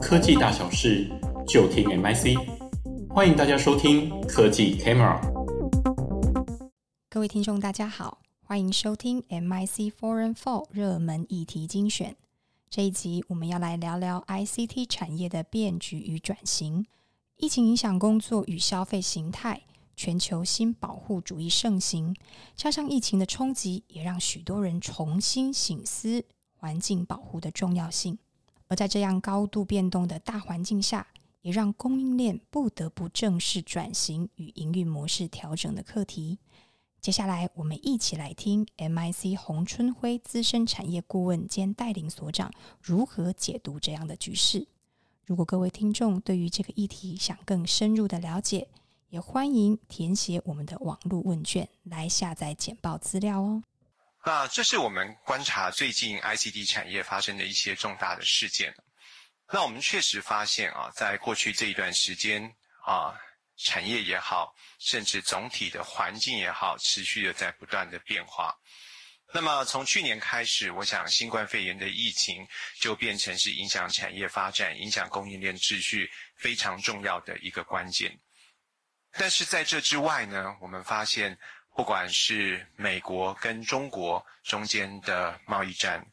科技大小事就听 MIC，欢迎大家收听科技 Camera。各位听众，大家好，欢迎收听 MIC Foreign Fall 热门议题精选。这一集我们要来聊聊 ICT 产业的变局与转型。疫情影响工作与消费形态，全球新保护主义盛行，加上疫情的冲击，也让许多人重新醒思环境保护的重要性。而在这样高度变动的大环境下，也让供应链不得不正视转型与营运模式调整的课题。接下来，我们一起来听 MIC 洪春辉资深产业顾问兼带领所长如何解读这样的局势。如果各位听众对于这个议题想更深入的了解，也欢迎填写我们的网络问卷来下载简报资料哦。那这是我们观察最近 ICT 产业发生的一些重大的事件。那我们确实发现啊，在过去这一段时间啊，产业也好，甚至总体的环境也好，持续的在不断的变化。那么从去年开始，我想新冠肺炎的疫情就变成是影响产业发展、影响供应链秩序非常重要的一个关键。但是在这之外呢，我们发现，不管是美国跟中国中间的贸易战、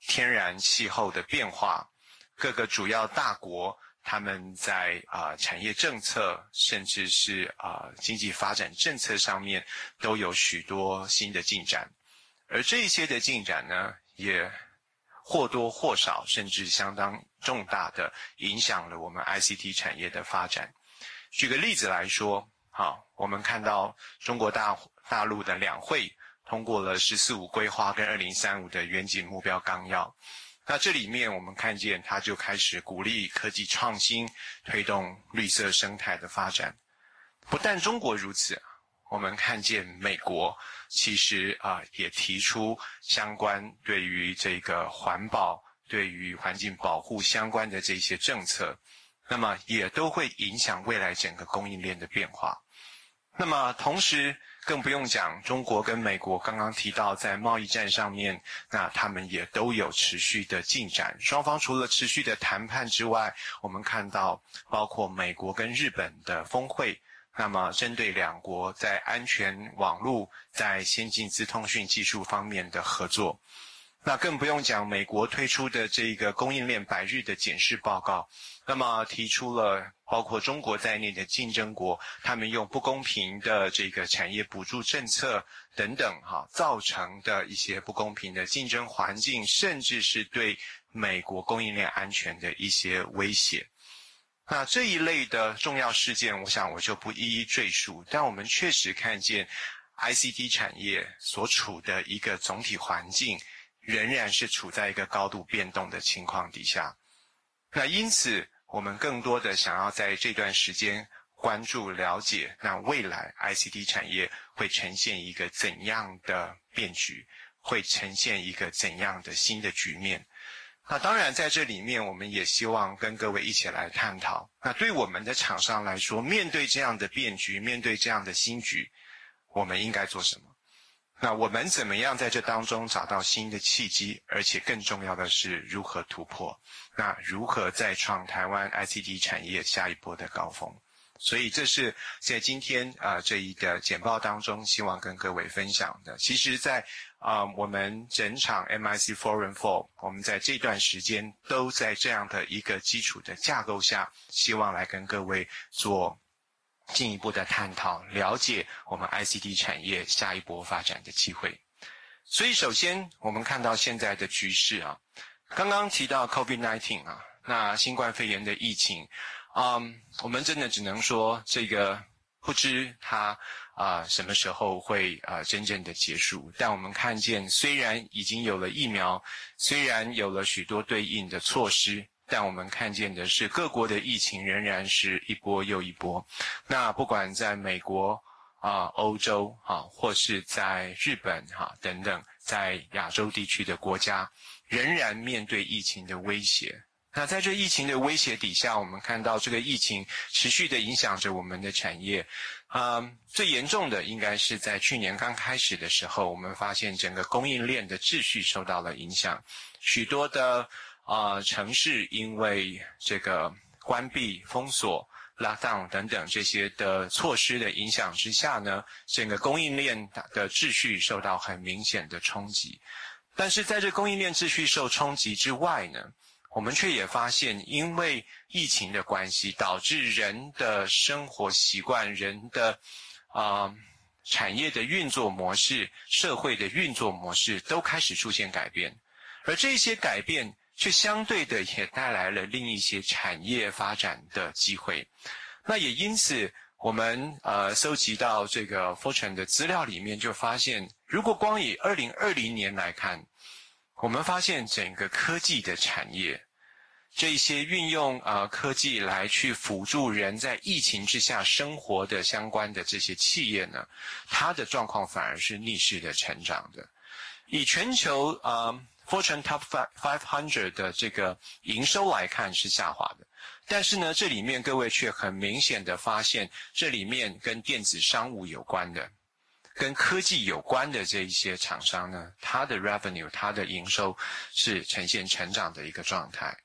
天然气候的变化，各个主要大国他们在啊、产业政策，甚至是啊、经济发展政策上面，都有许多新的进展。而这一些的进展呢，也或多或少，甚至相当重大的影响了我们 ICT 产业的发展。举个例子来说，好，我们看到中国大大陆的两会通过了“十四五”规划跟“二零三五”的远景目标纲要。那这里面我们看见，它就开始鼓励科技创新，推动绿色生态的发展。不但中国如此。我们看见美国其实啊、也提出相关对于这个环保、对于环境保护相关的这些政策，那么也都会影响未来整个供应链的变化。那么同时更不用讲，中国跟美国刚刚提到在贸易战上面，那他们也都有持续的进展。双方除了持续的谈判之外，我们看到包括美国跟日本的峰会。那么，针对两国在安全网络、在先进资通讯技术方面的合作，那更不用讲美国推出的这个供应链百日的检视报告，那么提出了包括中国在内的竞争国，他们用不公平的这个产业补助政策等等，哈，造成的一些不公平的竞争环境，甚至是对美国供应链安全的一些威胁。那这一类的重要事件，我想我就不一一赘述。但我们确实看见，ICT 产业所处的一个总体环境，仍然是处在一个高度变动的情况底下。那因此，我们更多的想要在这段时间关注、了解，那未来 ICT 产业会呈现一个怎样的变局，会呈现一个怎样的新的局面。那当然，在这里面，我们也希望跟各位一起来探讨。那对我们的厂商来说，面对这样的变局，面对这样的新局，我们应该做什么？那我们怎么样在这当中找到新的契机？而且更重要的是，如何突破？那如何再创台湾 ICT 产业下一波的高峰？所以，这是在今天啊、这一个简报当中，希望跟各位分享的。其实在，啊我们整场 MIC Forum Four，我们在这段时间都在这样的一个基础的架构下，希望来跟各位做进一步的探讨，了解我们 ICT 产业下一波发展的机会。所以，首先我们看到现在的局势啊，刚刚提到 COVID-19 啊，那新冠肺炎的疫情。嗯我们真的只能说，这个不知它啊、什么时候会啊、真正的结束。但我们看见，虽然已经有了疫苗，虽然有了许多对应的措施，但我们看见的是各国的疫情仍然是一波又一波。那不管在美国啊、欧洲啊，或是在日本哈、啊、等等，在亚洲地区的国家，仍然面对疫情的威胁。那在这疫情的威胁底下，我们看到这个疫情持续的影响着我们的产业。嗯，最严重的应该是在去年刚开始的时候，我们发现整个供应链的秩序受到了影响，许多的、呃，城市因为这个关闭、封锁、lockdown 等等这些的措施的影响之下呢，整个供应链的秩序受到很明显的冲击。但是在这供应链秩序受冲击之外呢，我们却也发现，因为疫情的关系，导致人的生活习惯、人的啊、产业的运作模式、社会的运作模式都开始出现改变，而这些改变却相对的也带来了另一些产业发展的机会。那也因此，我们呃搜集到这个 Fortune 的资料里面，就发现，如果光以二零二零年来看，我们发现整个科技的产业。这些运用啊、科技来去辅助人在疫情之下生活的相关的这些企业呢，它的状况反而是逆势的成长的。以全球啊、Fortune Top Five Hundred 的这个营收来看是下滑的，但是呢，这里面各位却很明显的发现，这里面跟电子商务有关的、跟科技有关的这一些厂商呢，它的 revenue、它的营收是呈现成长的一个状态。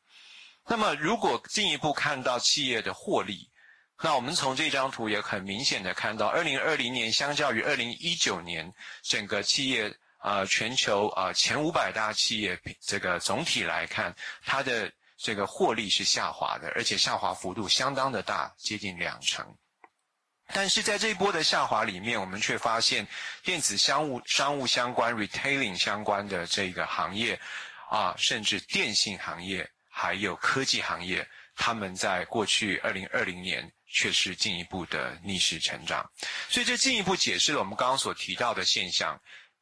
那么，如果进一步看到企业的获利，那我们从这张图也很明显的看到，二零二零年相较于二零一九年，整个企业、呃，全球啊、前五百大企业这个总体来看，它的这个获利是下滑的，而且下滑幅度相当的大，接近两成。但是在这一波的下滑里面，我们却发现电子商务、商务相关、retailing 相关的这个行业啊，甚至电信行业。还有科技行业，他们在过去二零二零年却是进一步的逆势成长，所以这进一步解释了我们刚刚所提到的现象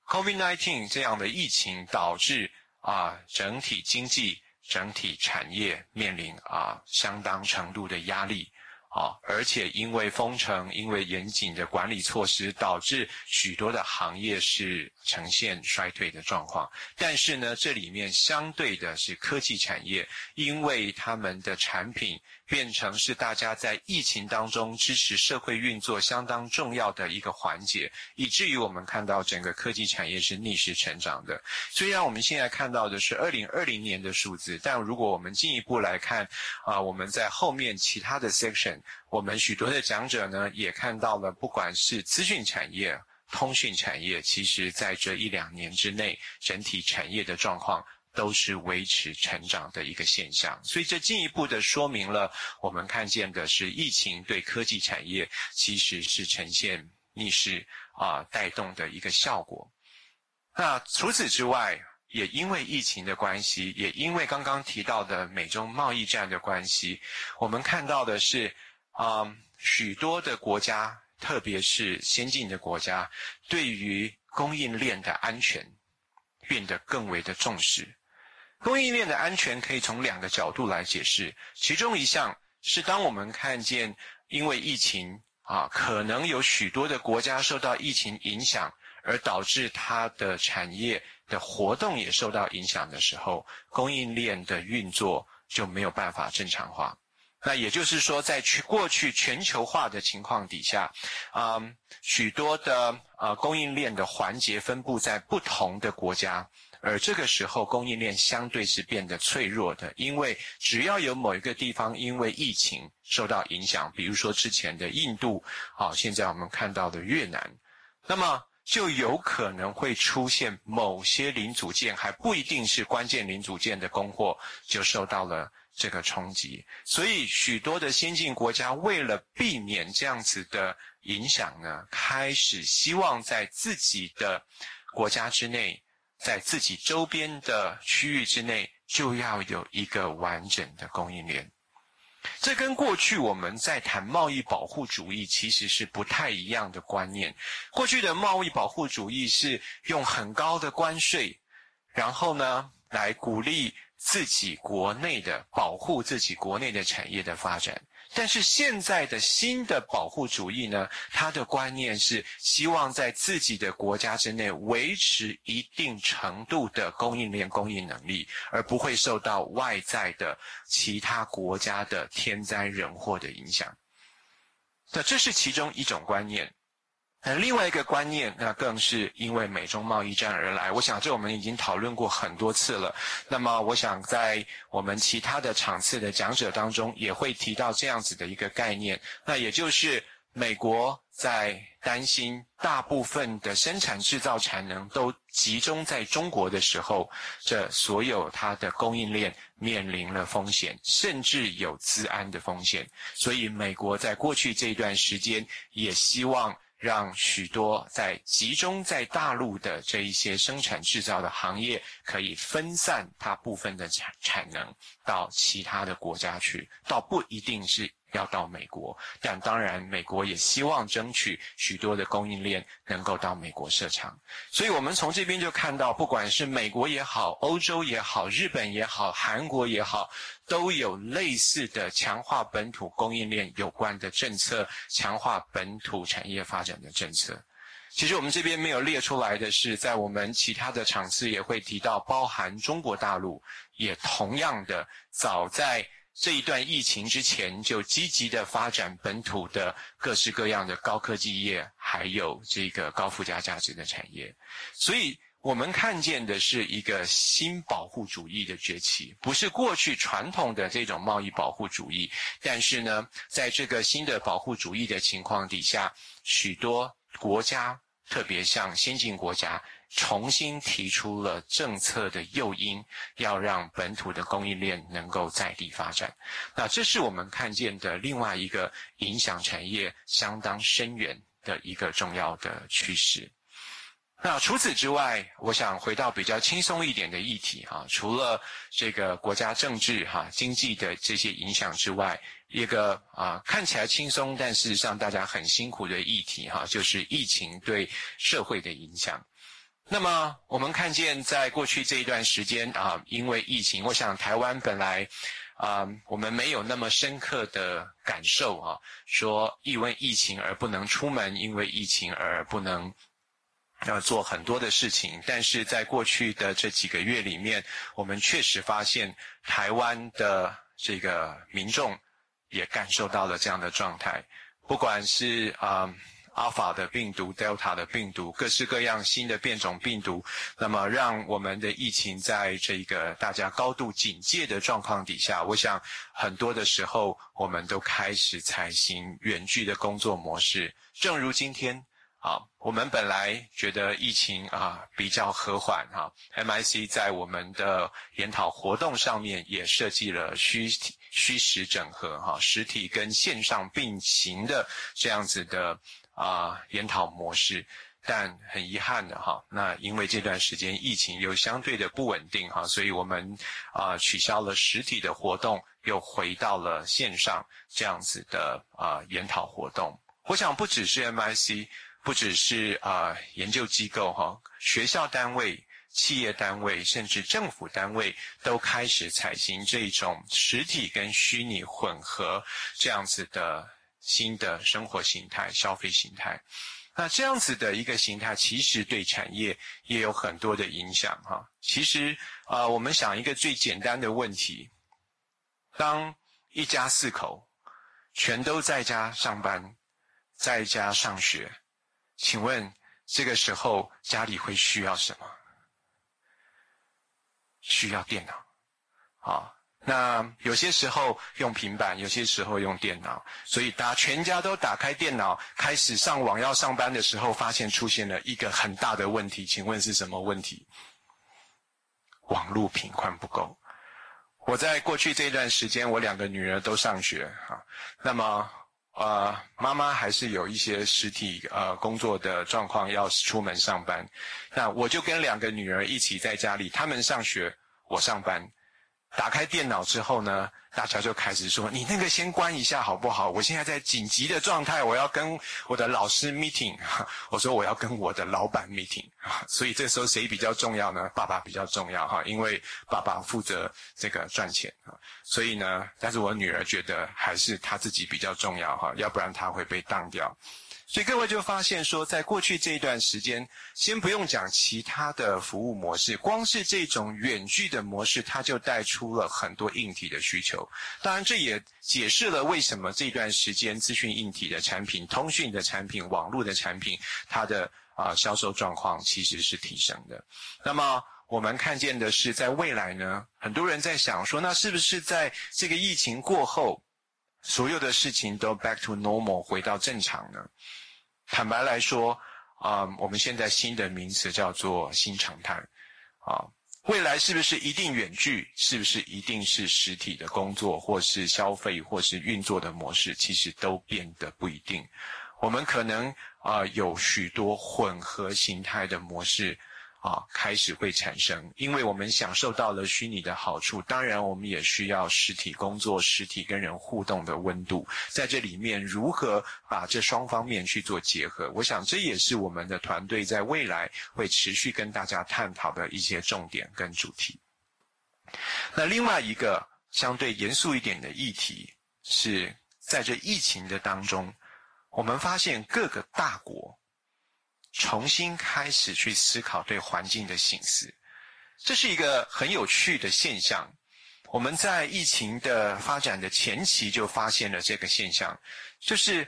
：COVID-19 这样的疫情导致啊整体经济、整体产业面临啊相当程度的压力。啊，而且因为封城，因为严谨的管理措施，导致许多的行业是呈现衰退的状况。但是呢，这里面相对的是科技产业，因为他们的产品变成是大家在疫情当中支持社会运作相当重要的一个环节，以至于我们看到整个科技产业是逆势成长的。虽然我们现在看到的是二零二零年的数字，但如果我们进一步来看，啊，我们在后面其他的 section。我们许多的讲者呢，也看到了，不管是资讯产业、通讯产业，其实在这一两年之内，整体产业的状况都是维持成长的一个现象。所以这进一步的说明了，我们看见的是疫情对科技产业其实是呈现逆势啊带动的一个效果。那除此之外，也因为疫情的关系，也因为刚刚提到的美中贸易战的关系，我们看到的是。啊、许多的国家，特别是先进的国家，对于供应链的安全变得更为的重视。供应链的安全可以从两个角度来解释，其中一项是当我们看见因为疫情啊，可能有许多的国家受到疫情影响，而导致它的产业的活动也受到影响的时候，供应链的运作就没有办法正常化。那也就是说，在去过去全球化的情况底下，嗯，许多的呃供应链的环节分布在不同的国家，而这个时候供应链相对是变得脆弱的，因为只要有某一个地方因为疫情受到影响，比如说之前的印度，好，现在我们看到的越南，那么就有可能会出现某些零组件，还不一定是关键零组件的供货就受到了。这个冲击，所以许多的先进国家为了避免这样子的影响呢，开始希望在自己的国家之内，在自己周边的区域之内，就要有一个完整的供应链。这跟过去我们在谈贸易保护主义其实是不太一样的观念。过去的贸易保护主义是用很高的关税，然后呢，来鼓励。自己国内的保护，自己国内的产业的发展，但是现在的新的保护主义呢，它的观念是希望在自己的国家之内维持一定程度的供应链供应能力，而不会受到外在的其他国家的天灾人祸的影响。那这是其中一种观念。那另外一个观念，那更是因为美中贸易战而来。我想这我们已经讨论过很多次了。那么我想在我们其他的场次的讲者当中，也会提到这样子的一个概念。那也就是美国在担心大部分的生产制造产能都集中在中国的时候，这所有它的供应链面临了风险，甚至有资安的风险。所以美国在过去这一段时间也希望。让许多在集中在大陆的这一些生产制造的行业，可以分散它部分的产产能到其他的国家去，倒不一定是。要到美国，但当然，美国也希望争取许多的供应链能够到美国设厂。所以，我们从这边就看到，不管是美国也好，欧洲也好，日本也好，韩国也好，都有类似的强化本土供应链有关的政策，强化本土产业发展的政策。其实，我们这边没有列出来的是，在我们其他的场次也会提到，包含中国大陆也同样的早在。这一段疫情之前，就积极的发展本土的各式各样的高科技业，还有这个高附加价值的产业。所以，我们看见的是一个新保护主义的崛起，不是过去传统的这种贸易保护主义。但是呢，在这个新的保护主义的情况底下，许多国家，特别向先进国家。重新提出了政策的诱因，要让本土的供应链能够在地发展。那这是我们看见的另外一个影响产业相当深远的一个重要的趋势。那除此之外，我想回到比较轻松一点的议题哈，除了这个国家政治哈、经济的这些影响之外，一个啊看起来轻松，但事实上大家很辛苦的议题哈，就是疫情对社会的影响。那么我们看见，在过去这一段时间啊，因为疫情，我想台湾本来啊，我们没有那么深刻的感受啊，说因为疫情而不能出门，因为疫情而不能要做很多的事情。但是在过去的这几个月里面，我们确实发现台湾的这个民众也感受到了这样的状态，不管是啊。阿法的病毒、德尔塔的病毒，各式各样新的变种病毒，那么让我们的疫情在这个大家高度警戒的状况底下，我想很多的时候我们都开始采行远距的工作模式。正如今天啊，我们本来觉得疫情啊比较和缓哈，MIC 在我们的研讨活动上面也设计了虚体虚实整合哈，实体跟线上并行的这样子的。啊，研讨模式，但很遗憾的哈，那因为这段时间疫情又相对的不稳定哈，所以我们啊取消了实体的活动，又回到了线上这样子的啊研讨活动。我想不只是 MIC，不只是啊研究机构哈，学校单位、企业单位，甚至政府单位都开始采行这种实体跟虚拟混合这样子的。新的生活形态、消费形态，那这样子的一个形态，其实对产业也有很多的影响哈。其实啊、我们想一个最简单的问题：当一家四口全都在家上班、在家上学，请问这个时候家里会需要什么？需要电脑，啊。那有些时候用平板，有些时候用电脑，所以大家全家都打开电脑，开始上网要上班的时候，发现出现了一个很大的问题。请问是什么问题？网络频宽不够。我在过去这段时间，我两个女儿都上学哈，那么呃，妈妈还是有一些实体呃工作的状况要出门上班，那我就跟两个女儿一起在家里，她们上学，我上班。打开电脑之后呢，大乔就开始说：“你那个先关一下好不好？我现在在紧急的状态，我要跟我的老师 meeting。”我说：“我要跟我的老板 meeting。”所以这时候谁比较重要呢？爸爸比较重要哈，因为爸爸负责这个赚钱啊。所以呢，但是我女儿觉得还是她自己比较重要哈，要不然她会被当掉。所以各位就发现说，在过去这一段时间，先不用讲其他的服务模式，光是这种远距的模式，它就带出了很多硬体的需求。当然，这也解释了为什么这段时间资讯硬体的产品、通讯的产品、网络的产品，它的啊、销售状况其实是提升的。那么我们看见的是，在未来呢，很多人在想说，那是不是在这个疫情过后，所有的事情都 back to normal 回到正常呢？坦白来说，啊、我们现在新的名词叫做新常态，啊，未来是不是一定远距？是不是一定是实体的工作，或是消费，或是运作的模式？其实都变得不一定。我们可能啊、有许多混合形态的模式。啊，开始会产生，因为我们享受到了虚拟的好处，当然我们也需要实体工作、实体跟人互动的温度，在这里面如何把这双方面去做结合，我想这也是我们的团队在未来会持续跟大家探讨的一些重点跟主题。那另外一个相对严肃一点的议题是在这疫情的当中，我们发现各个大国。重新开始去思考对环境的省思，这是一个很有趣的现象。我们在疫情的发展的前期就发现了这个现象，就是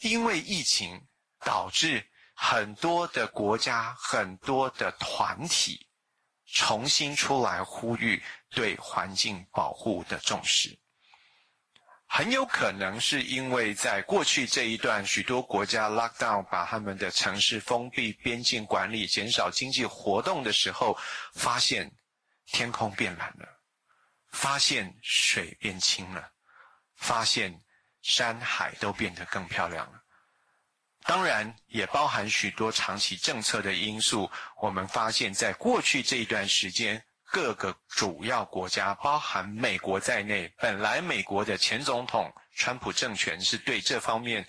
因为疫情导致很多的国家、很多的团体重新出来呼吁对环境保护的重视。很有可能是因为在过去这一段，许多国家 lock down，把他们的城市封闭、边境管理、减少经济活动的时候，发现天空变蓝了，发现水变清了，发现山海都变得更漂亮了。当然，也包含许多长期政策的因素。我们发现，在过去这一段时间。各个主要国家，包含美国在内，本来美国的前总统川普政权是对这方面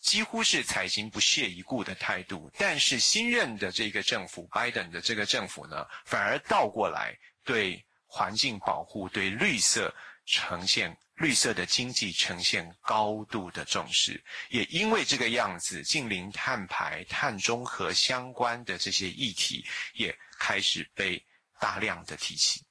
几乎是采行不屑一顾的态度，但是新任的这个政府，拜登的这个政府呢，反而倒过来对环境保护、对绿色呈现绿色的经济呈现高度的重视，也因为这个样子，近零碳排、碳中和相关的这些议题也开始被。大量的提起，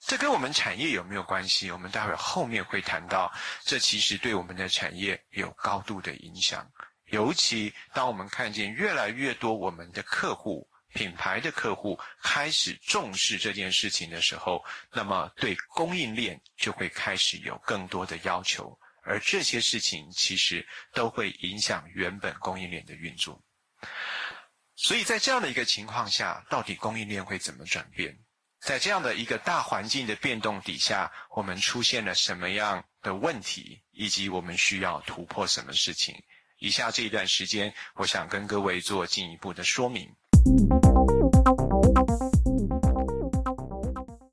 这跟我们产业有没有关系？我们待会儿后面会谈到，这其实对我们的产业有高度的影响。尤其当我们看见越来越多我们的客户、品牌的客户开始重视这件事情的时候，那么对供应链就会开始有更多的要求，而这些事情其实都会影响原本供应链的运作。所以在这样的一个情况下，到底供应链会怎么转变？在这样的一个大环境的变动底下，我们出现了什么样的问题，以及我们需要突破什么事情？以下这一段时间，我想跟各位做进一步的说明。